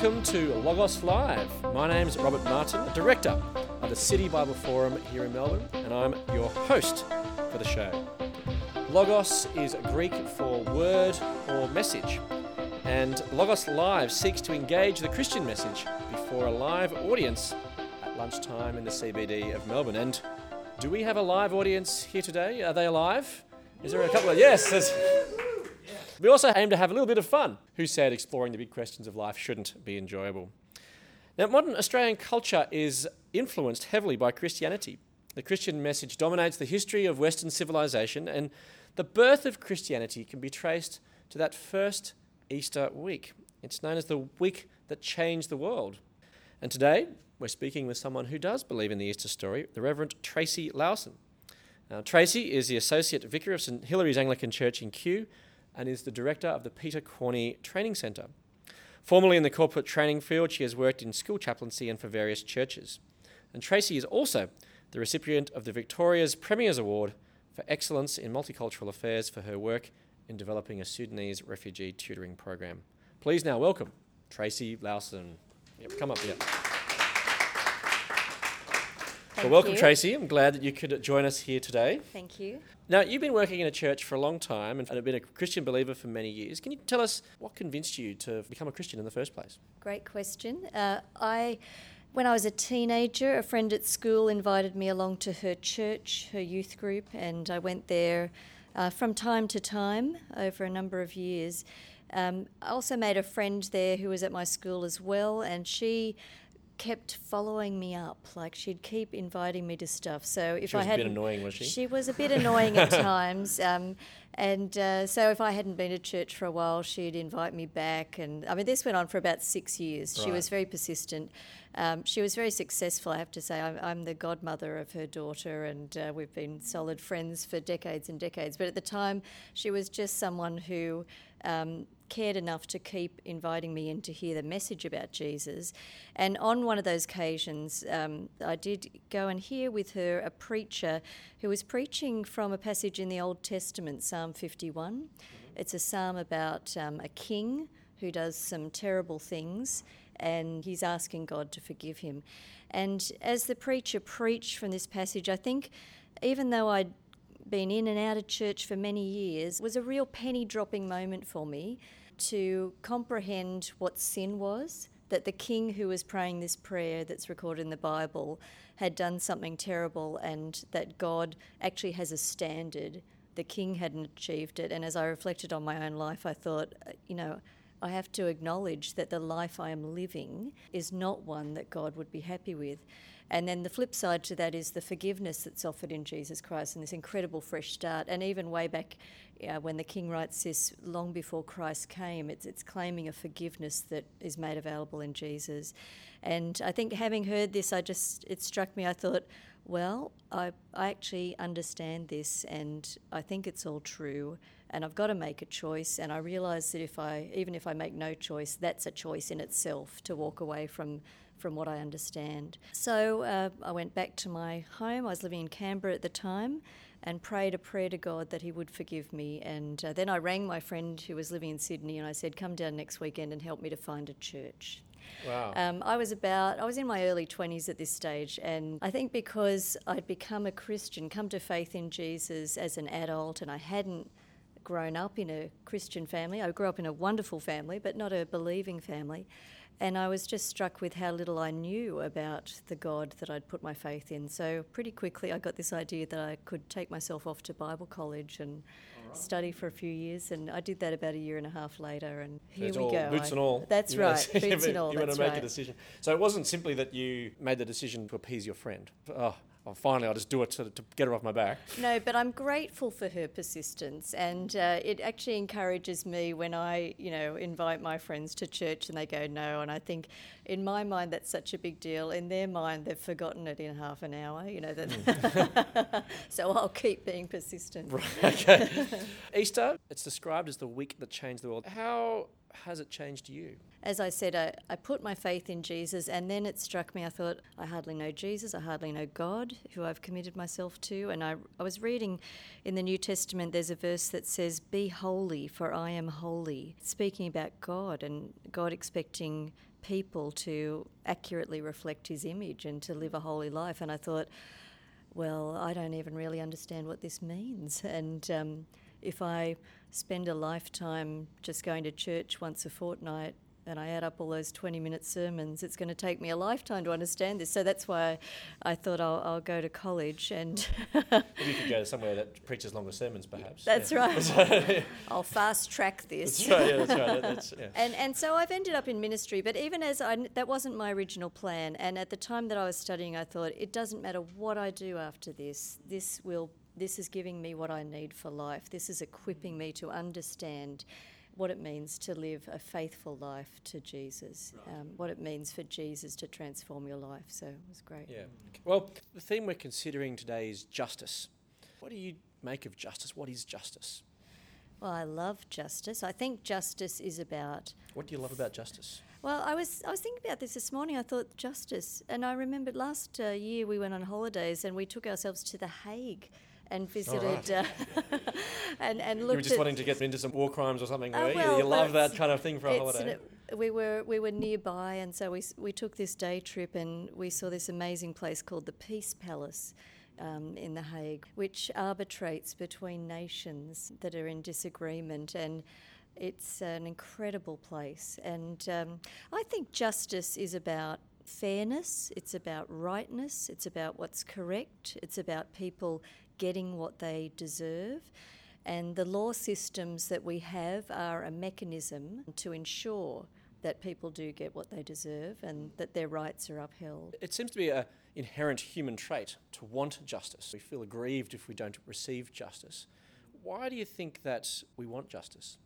Welcome to Logos Live. My name is Robert Martin, Director of the City Bible Forum here in Melbourne, and I'm your host for the show. Logos is Greek for word or message, and Logos Live seeks to engage the Christian message before a live audience at lunchtime in the CBD of Melbourne. And do we have a live audience here today? Are they alive? Is there a couple of yes? We also aim to have a little bit of fun. Who said exploring the big questions of life shouldn't be enjoyable? Now, modern Australian culture is influenced heavily by Christianity. The Christian message dominates the history of Western civilization, and the birth of Christianity can be traced to that first Easter week. It's known as the week that changed the world. And today, we're speaking with someone who does believe in the Easter story, the Reverend Tracy Lowson. Now, Tracy is the Associate Vicar of St Hilary's Anglican Church in Kew and is the Director of the Peter Corney Training Centre. Formerly in the corporate training field, she has worked in school chaplaincy and for various churches. And Tracy is also the recipient of the Victoria's Premier's Award for Excellence in Multicultural Affairs for her work in developing a Sudanese refugee tutoring program. Please now welcome Tracy Lowson. Yep, come up here. Well, welcome, you. Tracy. I'm glad that you could join us here today. Thank you. Now, you've been working in a church for a long time and have been a Christian believer for many years. Can you tell us what convinced you to become a Christian in the first place? Great question. Uh, I, when I was a teenager, a friend at school invited me along to her church, her youth group, and I went there uh, from time to time over a number of years. Um, I also made a friend there who was at my school as well, and she kept following me up. Like she'd keep inviting me to stuff. So if She I was a had bit annoying, was she? She was a bit annoying at times, um, and uh, so if I hadn't been to church for a while, she'd invite me back. And I mean, this went on for about six years. She was very persistent. Um, she was very successful, I have to say. I'm, I'm the godmother of her daughter, and uh, we've been solid friends for decades and decades. But at the time, she was just someone who um, cared enough to keep inviting me in to hear the message about Jesus. And on one of those occasions, um, I did go and hear with her a preacher who was preaching from a passage in the Old Testament, Psalm 51. It's a psalm about um, a king who does some terrible things and he's asking God to forgive him. And as the preacher preached from this passage, I think even though I'd been in and out of church for many years, was a real penny dropping moment for me to comprehend what sin was. That the king who was praying this prayer that's recorded in the Bible had done something terrible, and that God actually has a standard. The king hadn't achieved it. And as I reflected on my own life, I thought, uh, you know, I have to acknowledge that the life I am living is not one that God would be happy with. And then the flip side to that is the forgiveness that's offered in Jesus Christ and this incredible fresh start. And even way back uh, when the King writes this, long before Christ came, it's, it's claiming a forgiveness that is made available in Jesus. And I think having heard this, I just, it struck me, I thought, well, I, I actually understand this and I think it's all true and I've got to make a choice and I realise that if I even if I make no choice that's a choice in itself to walk away from from what I understand. So uh, I went back to my home. I was living in Canberra at the time and prayed a prayer to God that He would forgive me. And uh, then I rang my friend who was living in Sydney and I said, Come down next weekend and help me to find a church. Wow. Um, I was about, I was in my early 20s at this stage, and I think because I'd become a Christian, come to faith in Jesus as an adult, and I hadn't grown up in a Christian family. I grew up in a wonderful family, but not a believing family. And I was just struck with how little I knew about the God that I'd put my faith in. So, pretty quickly, I got this idea that I could take myself off to Bible college and study for a few years. And I did that about a year and a half later. And here it's we all go. boots I- and all. That's You right. Boots and all. You want to make right. a decision. So it wasn't simply that you made the decision to appease your friend. Oh, well, finally, I'll just do it to, to get her off my back. No, but I'm grateful for her persistence, and uh, it actually encourages me when I, you know, invite my friends to church and they go no, and I think, in my mind, that's such a big deal. In their mind, they've forgotten it in half an hour, you know. That so I'll keep being persistent. Right. Okay. Easter, it's described as the week that changed the world. How has it changed you? As I said, I, I put my faith in Jesus, and then it struck me. I thought, I hardly know Jesus, I hardly know God, who I've committed myself to. And I, I was reading in the New Testament, there's a verse that says, Be holy, for I am holy, speaking about God and God expecting people to accurately reflect his image and to live a holy life. And I thought, well, I don't even really understand what this means. And um, if I spend a lifetime just going to church once a fortnight and I add up all those 20 minute sermons, it's going to take me a lifetime to understand this. So that's why I thought I'll, I'll go to college and. You could go somewhere that preaches longer sermons, perhaps. That's yeah. right. I'll fast track this. That's right, yeah, that's right. That's, yeah. And, and so I've ended up in ministry, but even as I, that wasn't my original plan. And at the time that I was studying, I thought it doesn't matter what I do after this, this will. This is giving me what I need for life. This is equipping me to understand what it means to live a faithful life to Jesus, um, what it means for Jesus to transform your life. So it was great. Yeah. Well, the theme we're considering today is justice. What do you make of justice? What is justice? Well, I love justice. I think justice is about. What do you love about justice? Well, I was I was thinking about this this morning. I thought justice, and I remembered last uh, year we went on holidays and we took ourselves to the Hague and visited right. uh, and and looked. You were just wanting to get into some war crimes or something. Oh, were you? you love that kind of thing for a holiday. an- we were we were nearby, and so we we took this day trip, and we saw this amazing place called the Peace Palace. Um, in The Hague, which arbitrates between nations that are in disagreement, and it's an incredible place. And um, I think justice is about fairness, it's about rightness, it's about what's correct, it's about people getting what they deserve. And the law systems that we have are a mechanism to ensure that people do get what they deserve and that their rights are upheld. It seems to be an inherent human trait to want justice. We feel aggrieved if we don't receive justice. Why do you think that we want justice?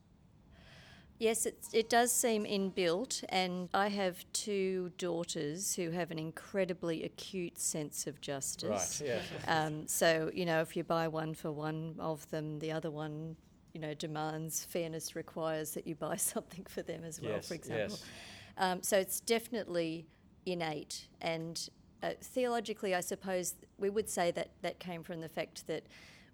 Yes, it, it does seem inbuilt, and I have two daughters who have an incredibly acute sense of justice. Right, yeah. Um, so, you know, if you buy one for one of them, the other one, you know, demands fairness requires that you buy something for them as well, Yes, for example. yes. Um, so it's definitely innate. And uh, theologically, I suppose we would say that that came from the fact that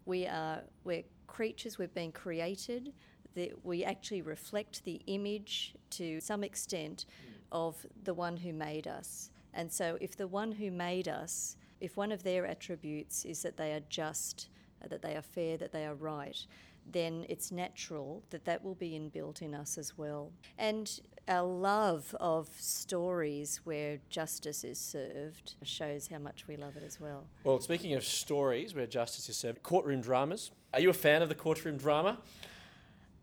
we are we're creatures. We've been created. That we actually reflect the image to some extent of the one who made us. And so, if the one who made us, if one of their attributes is that they are just, that they are fair, that they are right, then it's natural that that will be inbuilt in us as well. And our love of stories where justice is served shows how much we love it as well. Well, speaking of stories where justice is served, courtroom dramas. Are you a fan of the courtroom drama?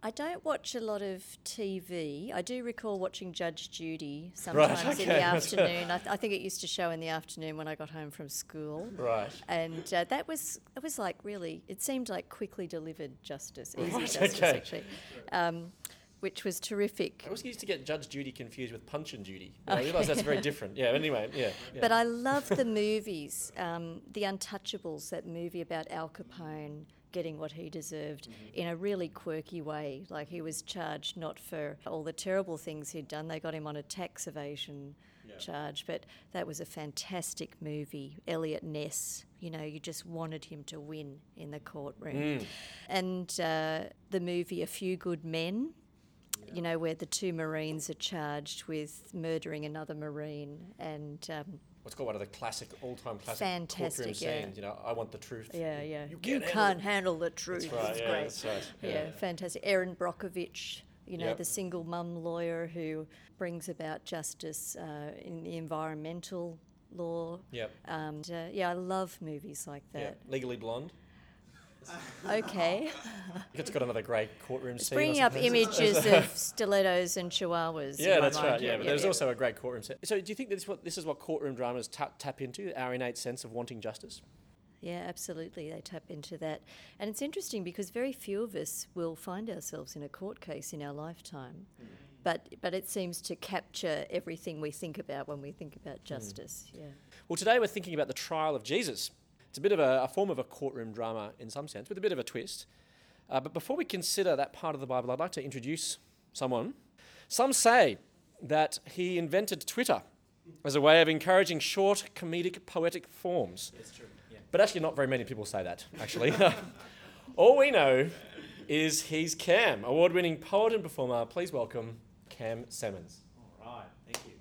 I don't watch a lot of TV. I do recall watching Judge Judy sometimes in okay. the afternoon. I, th- I think it used to show in the afternoon when I got home from school. Right. And uh, that was it was like really it seemed like quickly delivered justice, easy Right, justice okay. actually, um, which was terrific. I always used to get Judge Judy confused with Punch and Judy. I realise that's very different. Yeah, anyway, yeah. yeah. But I love the movies, um, The Untouchables, that movie about Al Capone getting what he deserved in a really quirky way. Like he was charged not for all the terrible things he'd done, they got him on a tax evasion charge. But that was a fantastic movie. Eliot Ness, you know, you just wanted him to win in the courtroom. And uh, the movie A Few Good Men. You know, where the two Marines are charged with murdering another Marine, and um, What's called one of the classic, all-time classic Fantastic, courtroom yeah. scenes. You know, I want the truth. Yeah, yeah. You You, can't handle can't handle the truth. That's right. Yeah, great. that's right. Yeah. fantastic. Erin Brockovich, you know, Yep. the single mum lawyer who brings about justice uh, in the environmental law. Yep. Um, and, uh, yeah, I love movies like Yeah. that. Legally Blonde. Okay. It's got another great courtroom scene. Bringing up images of stilettos and chihuahuas. Yeah, that's mind. right. Yeah, but there's also a great courtroom scene. So, do you think this what this is what courtroom dramas tap, tap into? Our innate sense of wanting justice. Yeah, absolutely. They tap into that. And it's interesting because very few of us will find ourselves in a court case in our lifetime. Mm. But, but it seems to capture everything we think about when we think about mm. justice. Yeah. Well, today we're thinking about the trial of Jesus. It's a bit of a, a form of a courtroom drama in some sense, with a bit of a twist. Uh, but before we consider that part of the Bible, I'd like to introduce someone. Some say that he invented Twitter as a way of encouraging short, comedic, poetic forms. It's true. Yeah. But actually, not very many people say that, actually. All we know is he's Cam, award winning poet and performer. Please welcome Cam Simmons. All right. Thank you.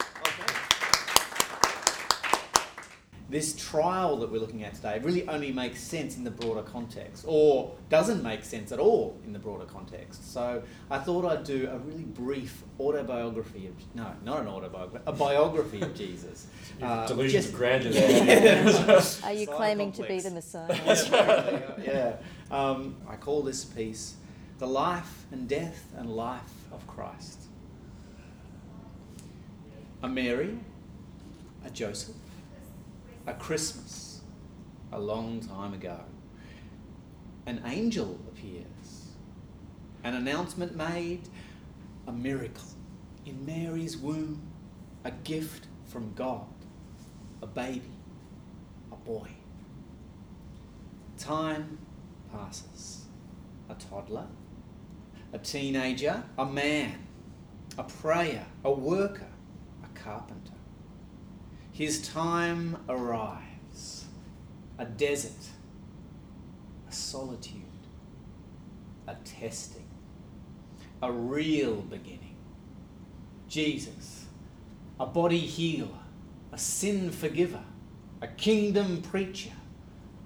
This trial that we're looking at today really only makes sense in the broader context, or doesn't make sense at all in the broader context. So I thought I'd do a really brief autobiography of no, not an autobiography, a biography of Jesus. Uh, Delusions of grandeur. Are you claiming to be the Messiah? yeah. Um, I call this piece "The Life and Death and Life of Christ." A Mary, a Joseph a Christmas a long time ago. An angel appears, an announcement made, a miracle in Mary's womb, a gift from God, a baby, a boy. Time passes. A toddler, a teenager, a man, a prayer, a worker, a carpenter. His time arrives. A desert, a solitude, a testing, a real beginning. Jesus, a body healer, a sin forgiver, a kingdom preacher,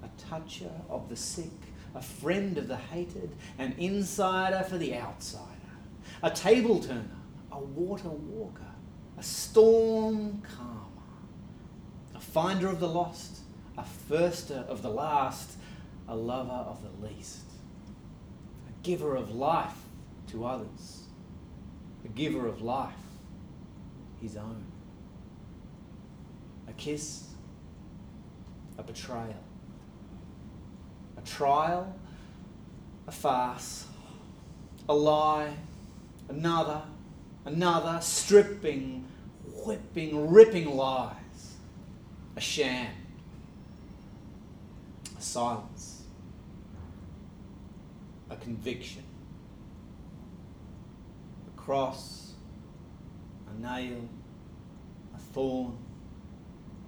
a toucher of the sick, a friend of the hated, an insider for the outsider, a table turner, a water walker, a storm calmer finder of the lost, a firster of the last, a lover of the least, a giver of life to others, a giver of life, his own. A kiss, a betrayal, a trial, a farce, a lie, another, another, stripping, whipping, ripping lie a sham, a silence, a conviction, a cross, a nail, a thorn,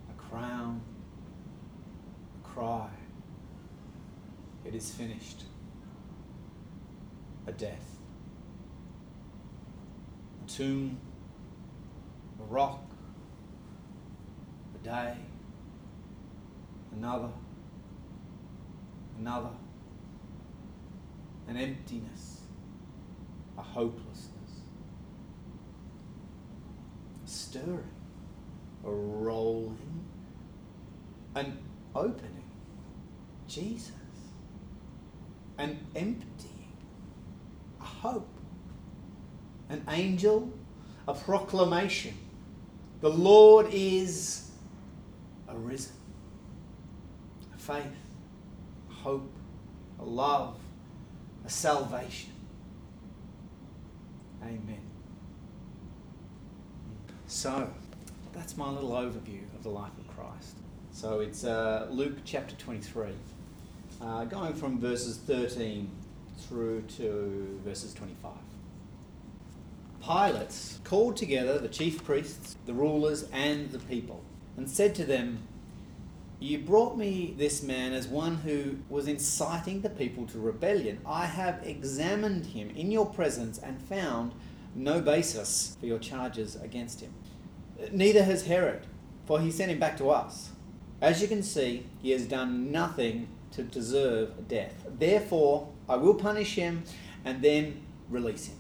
a crown, a cry. It is finished. A death. A tomb, a rock, a day another, another, an emptiness, a hopelessness, a stirring, a rolling, an opening, Jesus, an emptying, a hope, an angel, a proclamation. The Lord is arisen faith, a hope, a love, a salvation. Amen. So, that's my little overview of the life of Christ. So it's uh, Luke chapter 23, uh, going from verses 13 through to verses 25. Pilate called together the chief priests, the rulers, and the people, and said to them, you brought me this man as one who was inciting the people to rebellion. I have examined him in your presence and found no basis for your charges against him. Neither has Herod, for he sent him back to us. As you can see, he has done nothing to deserve death. Therefore, I will punish him and then release him.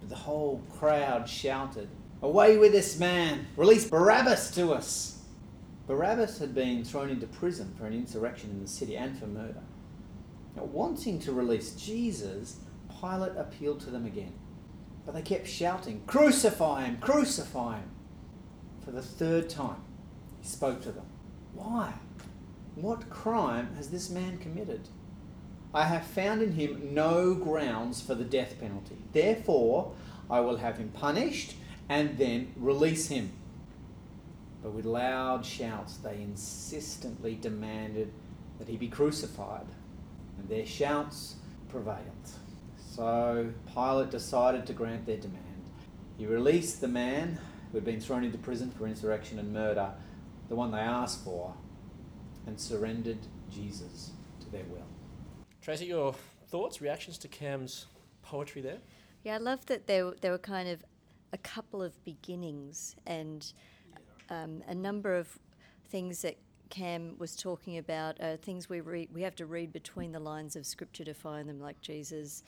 But the whole crowd shouted, Away with this man! Release Barabbas to us! Barabbas had been thrown into prison for an insurrection in the city and for murder. Now, wanting to release Jesus, Pilate appealed to them again. But they kept shouting, Crucify him! Crucify him! For the third time, he spoke to them. Why? What crime has this man committed? I have found in him no grounds for the death penalty. Therefore, I will have him punished and then release him. But with loud shouts, they insistently demanded that he be crucified, and their shouts prevailed. So Pilate decided to grant their demand. He released the man who had been thrown into prison for insurrection and murder, the one they asked for, and surrendered Jesus to their will. Tracy, your thoughts, reactions to Cam's poetry there? Yeah, I love that there, there were kind of a couple of beginnings and um, a number of things that Cam was talking about uh, things we read, we have to read between the lines of Scripture to find them, like Jesus,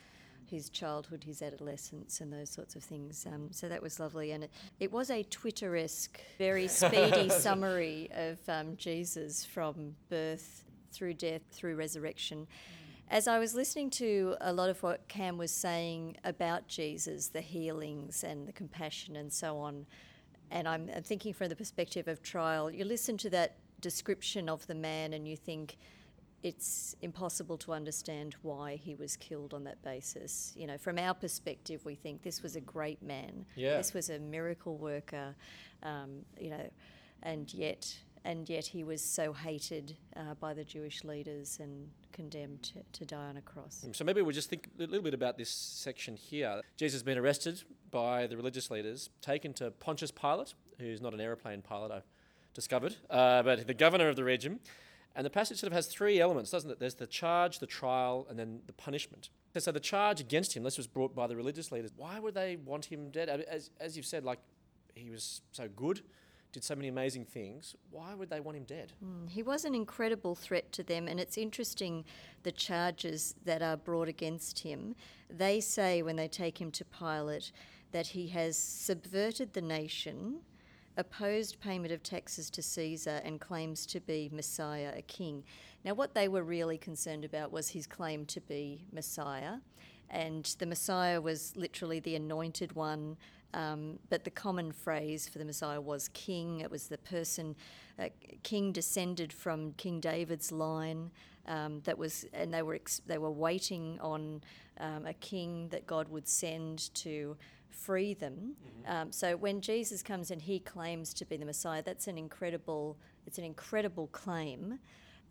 his childhood, his adolescence, and those sorts of things. Um, so that was lovely, and it, it was a Twitter-esque, very speedy summary of um, Jesus from birth through death through resurrection. As I was listening to a lot of what Cam was saying about Jesus, the healings and the compassion and so on, and I'm, I'm thinking from the perspective of trial, you listen to that description of the man and you think it's impossible to understand why he was killed on that basis. You know, from our perspective, we think this was a great man. Yeah. This was a miracle worker. Um, you know, and yet and yet he was so hated uh, by the Jewish leaders and condemned to, to, die on a cross. So maybe we'll just think a little bit about this section here. Jesus has been arrested by the religious leaders, taken to Pontius Pilate, who's not an aeroplane pilot, I've discovered, uh, but the governor of the region. And the passage sort of has three elements, doesn't it? There's the charge, the trial, and then the punishment. So the charge against him, this was brought by the religious leaders. Why would they want him dead? As, as you've said, like he was so good did so many amazing things, why would they want him dead? Mm, he was an incredible threat to them, and it's interesting the charges that are brought against him. They say when they take him to Pilate that he has subverted the nation, opposed payment of taxes to Caesar, and claims to be Messiah, a king. Now, what they were really concerned about was his claim to be Messiah. And the Messiah was literally the anointed one, um, but the common phrase for the Messiah was king. It was the person, uh, king descended from King David's line. Um, that was, and they were ex- they were waiting on um, a king that God would send to free them. Mm-hmm. Um, so when Jesus comes and he claims to be the Messiah, that's an incredible. It's an incredible claim.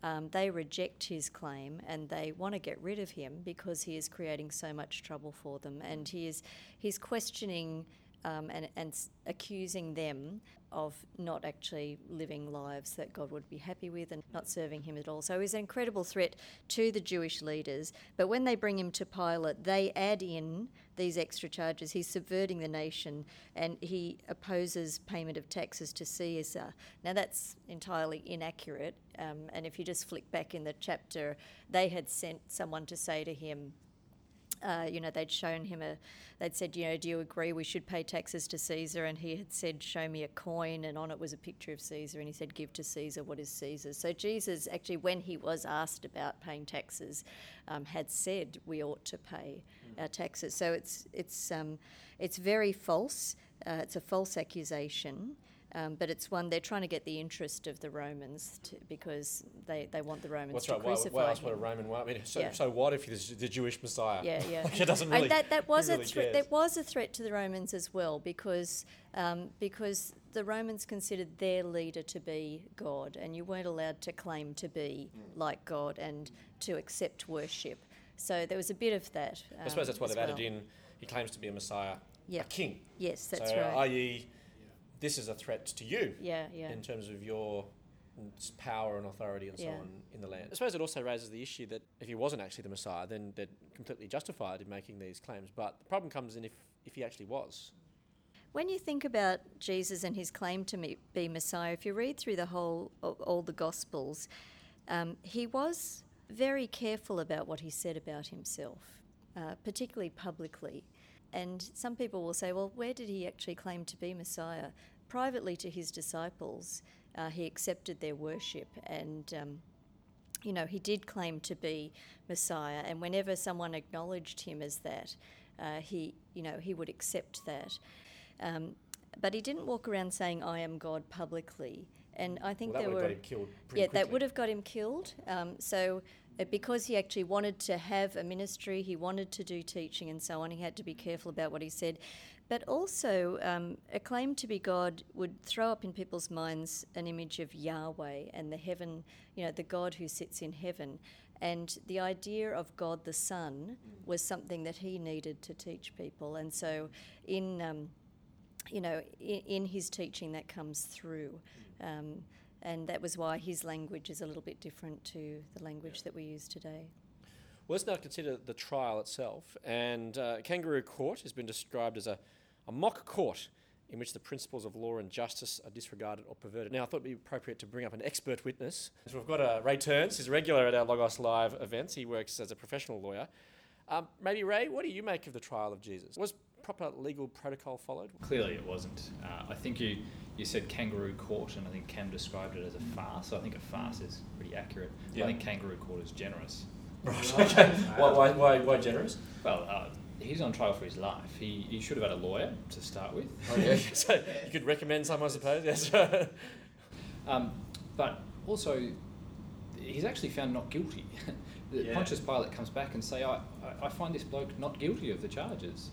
Um, they reject his claim and they want to get rid of him because he is creating so much trouble for them, and he is he's questioning um, and, and accusing them of not actually living lives that God would be happy with and not serving Him at all. So he's an incredible threat to the Jewish leaders. But when they bring him to Pilate, they add in these extra charges. He's subverting the nation and he opposes payment of taxes to Caesar. Now, that's entirely inaccurate. Um, and if you just flick back in the chapter, they had sent someone to say to him, uh, you know, they'd shown him a, they'd said, you know, do you agree we should pay taxes to Caesar? And he had said, show me a coin, and on it was a picture of Caesar, and he said, give to Caesar what is Caesar's. So Jesus, actually, when he was asked about paying taxes, um, had said we ought to pay mm. our taxes. So it's it's um, it's very false. Uh, it's a false accusation. Um, but it's one they're trying to get the interest of the Romans to, because they, they want the Romans What's to right? crucify why, why else him. would a Roman? Why, I mean, so, Yeah. so what if he's the Jewish Messiah? Yeah, yeah. like it doesn't And really. that, that was a really threat. That was a threat to the Romans as well, because um, because the Romans considered their leader to be God, and you weren't allowed to claim to be Mm. like God and to accept worship. So there was a bit of that. I suppose um, that's why they've added in. He claims to be a Messiah, Yeah. a king. Yes, that's so, right. i.e., this is a threat to you yeah, yeah. in terms of your power and authority and so Yeah. on in the land. I suppose it also raises the issue that if he wasn't actually the Messiah, then they're completely justified in making these claims. But the problem comes in if, if he actually was. When you think about Jesus and his claim to be Messiah, if you read through the whole all the Gospels, um, he was very careful about what he said about himself, uh, particularly publicly. And some people will say, well, where did he actually claim to be Messiah? Privately to his disciples, uh, he accepted their worship and. Um, you know, he did claim to be Messiah, and whenever someone acknowledged him as that, uh, he, you know, he would accept that. Um, but he didn't walk around saying, "I am God" publicly. And I think Well, that there would were have got him killed pretty yeah, that would have got him killed. Um, so, uh, because he actually wanted to have a ministry, he wanted to do teaching and so on, he had to be careful about what he said. But also, um, a claim to be God would throw up in people's minds an image of Yahweh and the heaven, you know, the God who sits in heaven. And the idea of God the Son was something that he needed to teach people. And so, in um, you know, in, in his teaching that comes through. Um, and that was why his language is a little bit different to the language that we use today. Well, let's now consider the trial itself. And uh, Kangaroo Court has been described as a, a mock court in which the principles of law and justice are disregarded or perverted. Now, I thought it'd be appropriate to bring up an expert witness. So we've got uh, Ray Turns, who's a regular at our Logos Live events. He works as a professional lawyer. Um, maybe, Ray, what do you make of the trial of Jesus? Was proper legal protocol followed? Clearly, it wasn't. Uh, I think you, you said kangaroo court, and I think Cam described it as a farce. I think a farce is pretty accurate. Yeah. I think kangaroo court is generous. Right, okay. why, why, why, why generous? Well, uh, he's on trial for his life. He, he should have had a lawyer to start with. Oh, yeah. so you could recommend some, I suppose. Yes. Um, but also, he's actually found not guilty. The Yeah. Pontius Pilate comes back and say, I, I, find this bloke not guilty of the charges.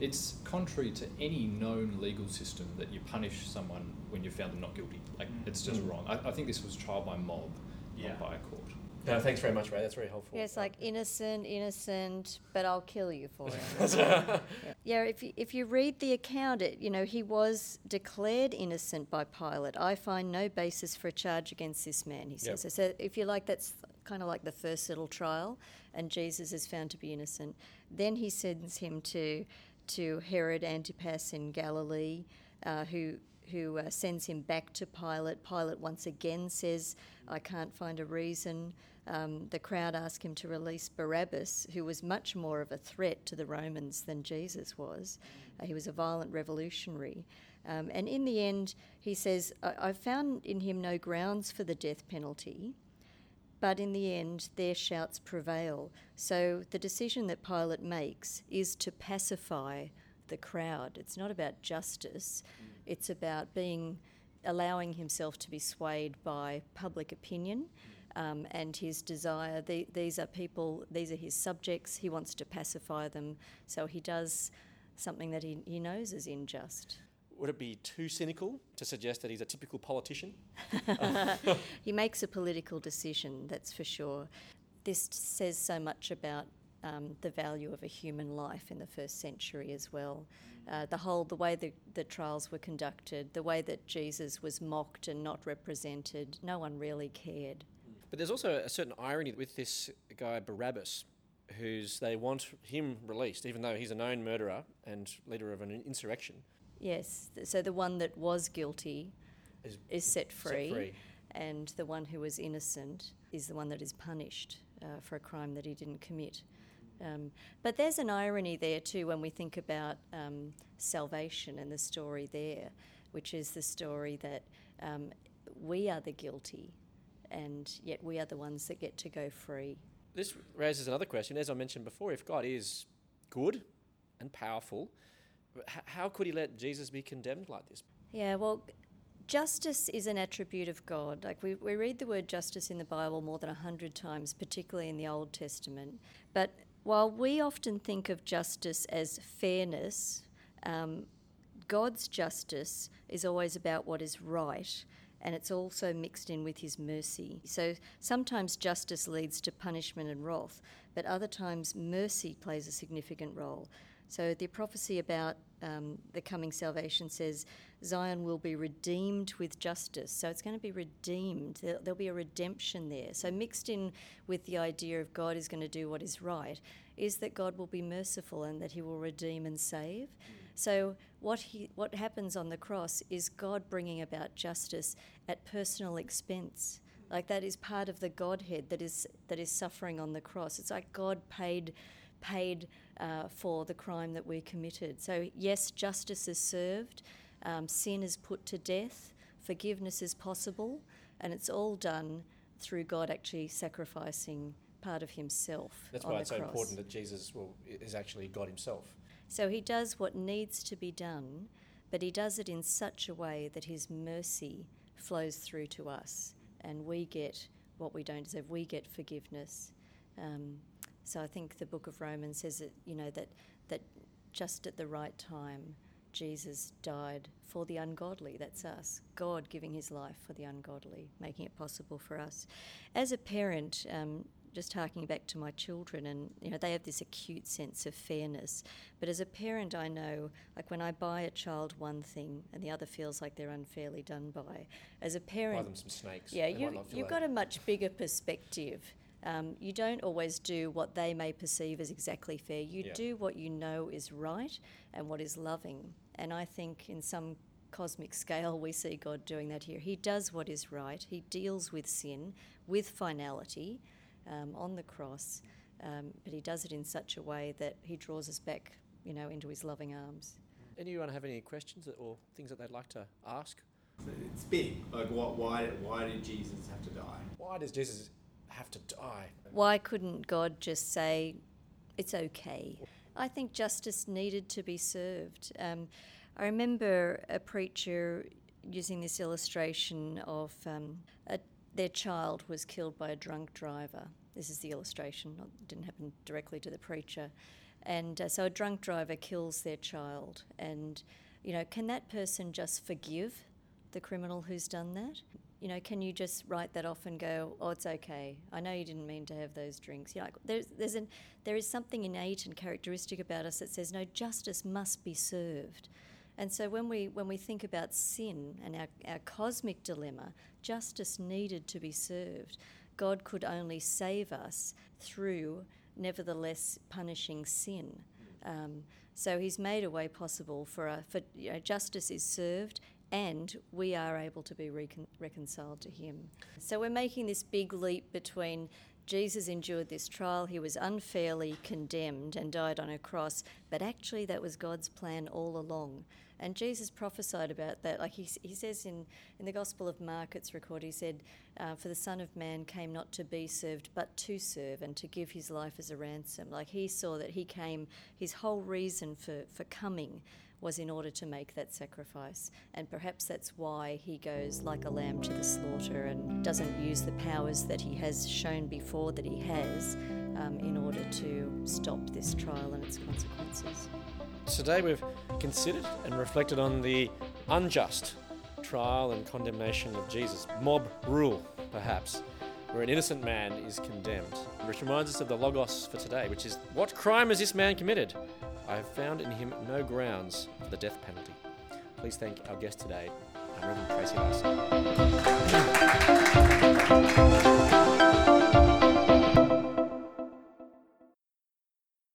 It's contrary to any known legal system that you punish someone when you found them not guilty. Like, Mm. it's just Mm. wrong. I, I think this was trial by mob, Yeah. not by a court. No, thanks very much, Ray. That's very helpful. Yeah, it's like innocent, innocent, but I'll kill you for it. yeah. yeah, if you, if you read the account, it you know he was declared innocent by Pilate. I find no basis for a charge against this man. He Yep. says. So if you like, that's kind of like the first little trial, and Jesus is found to be innocent. Then he sends him to to Herod Antipas in Galilee, uh, who who uh, sends him back to Pilate. Pilate once again says, "I can't find a reason." Um, the crowd ask him to release Barabbas, who was much more of a threat to the Romans than Jesus was. Uh, he was a violent revolutionary. Um, and in the end, he says, I-, I found in him no grounds for the death penalty. But in the end, their shouts prevail. So the decision that Pilate makes is to pacify the crowd. It's not about justice, it's about being allowing himself to be swayed by public opinion um, and his desire. The, these are people, these are his subjects. He wants to pacify them. So he does something that he, he knows is unjust. Would it be too cynical to suggest that he's a typical politician? he makes a political decision, that's for sure. This says so much about um, the value of a human life in the first century as well. Uh, the whole, the way the, the trials were conducted, the way that Jesus was mocked and not represented, no one really cared. But there's also a certain irony with this guy Barabbas, who's they want him released, even though he's a known murderer and leader of an insurrection. Yes, so the one that was guilty Is is set free, set free. and the one who was innocent is the one that is punished uh, for a crime that he didn't commit. Um, but there's an irony there too when we think about um, salvation and the story there, which is the story that um, we are the guilty, and yet we are the ones that get to go free. This raises another question. As I mentioned before, if God is good and powerful, how could he let Jesus be condemned like this? Yeah, well, justice is an attribute of God. Like we, we read the word justice in the Bible more than a hundred times, particularly in the Old Testament. But while we often think of justice as fairness, um, God's justice is always about what is right. And it's also mixed in with his mercy. So sometimes justice leads to punishment and wrath, but other times mercy plays a significant role. So the prophecy about um, the coming salvation says Zion will be redeemed with justice. So it's going to be redeemed. There, there'll be a redemption there. So mixed in with the idea of God is going to do what is right is that God will be merciful and that He will redeem and save. So what he what happens on the cross is God bringing about justice at personal expense. Like that is part of the Godhead that is that is suffering on the cross. It's like God paid paid uh, for the crime that we committed. So yes, justice is served, um, sin is put to death, forgiveness is possible, and it's all done through God actually sacrificing part of Himself. That's why it's so important that Jesus will, is actually God himself. So he does what needs to be done, but he does it in such a way that his mercy flows through to us and we get what we don't deserve. We get forgiveness. Um, so I think the book of Romans says that, you know, that, that just at the right time, Jesus died for the ungodly. That's us. God giving his life for the ungodly, making it possible for us. As a parent, um, just harking back to my children, and you know they have this acute sense of fairness. But as a parent, I know, like when I buy a child one thing and the other feels like they're unfairly done by. As a Buy parent, them some snakes. yeah, They you, you've got a much bigger perspective. Um, you don't always do what they may perceive as exactly fair. You Yeah. do what you know is right and what is loving. And I think in some cosmic scale, we see God doing that here. He does what is right, He deals with sin with finality um, on the cross, um, but He does it in such a way that He draws us back, you know, into His loving arms. Anyone have any questions or things that they'd like to ask? It's big. Like, what? Why? Why did Jesus have to die? Why does Jesus have to die? Why couldn't God just say, it's okay? I think justice needed to be served. Um, I remember a preacher using this illustration of um, a, their child was killed by a drunk driver. This is the illustration, it didn't happen directly to the preacher. And uh, so a drunk driver kills their child. And, you know, can that person just forgive the criminal who's done that? You know, can you just write that off and go, "Oh, it's okay. I know you didn't mean to have those drinks." You know, like, there's there's an there is something innate and characteristic about us that says no, justice must be served. And so when we when we think about sin and our, our cosmic dilemma, justice needed to be served. God could only save us through, nevertheless, punishing sin. Um, so He's made a way possible for a, for you know, justice is served, and we are able to be recon- reconciled to Him. So we're making this big leap between Jesus endured this trial, he was unfairly condemned and died on a cross, but actually that was God's plan all along. And Jesus prophesied about that. Like he, he says in, in the Gospel of Mark, it's recorded, he said, uh, For the Son of Man came not to be served, but to serve and to give his life as a ransom. Like he saw that he came, his whole reason for, for coming was in order to make that sacrifice. And perhaps that's why he goes like a lamb to the slaughter and doesn't use the powers that he has shown before that he has um, in order to stop this trial and its consequences. Today we've considered and reflected on the unjust trial and condemnation of Jesus, mob rule, perhaps, where an innocent man is condemned, which reminds us of the Logos for today, which is what crime has this man committed? I have found in him no grounds for the death penalty. Please thank our guest today, Reverend Tracy Larson.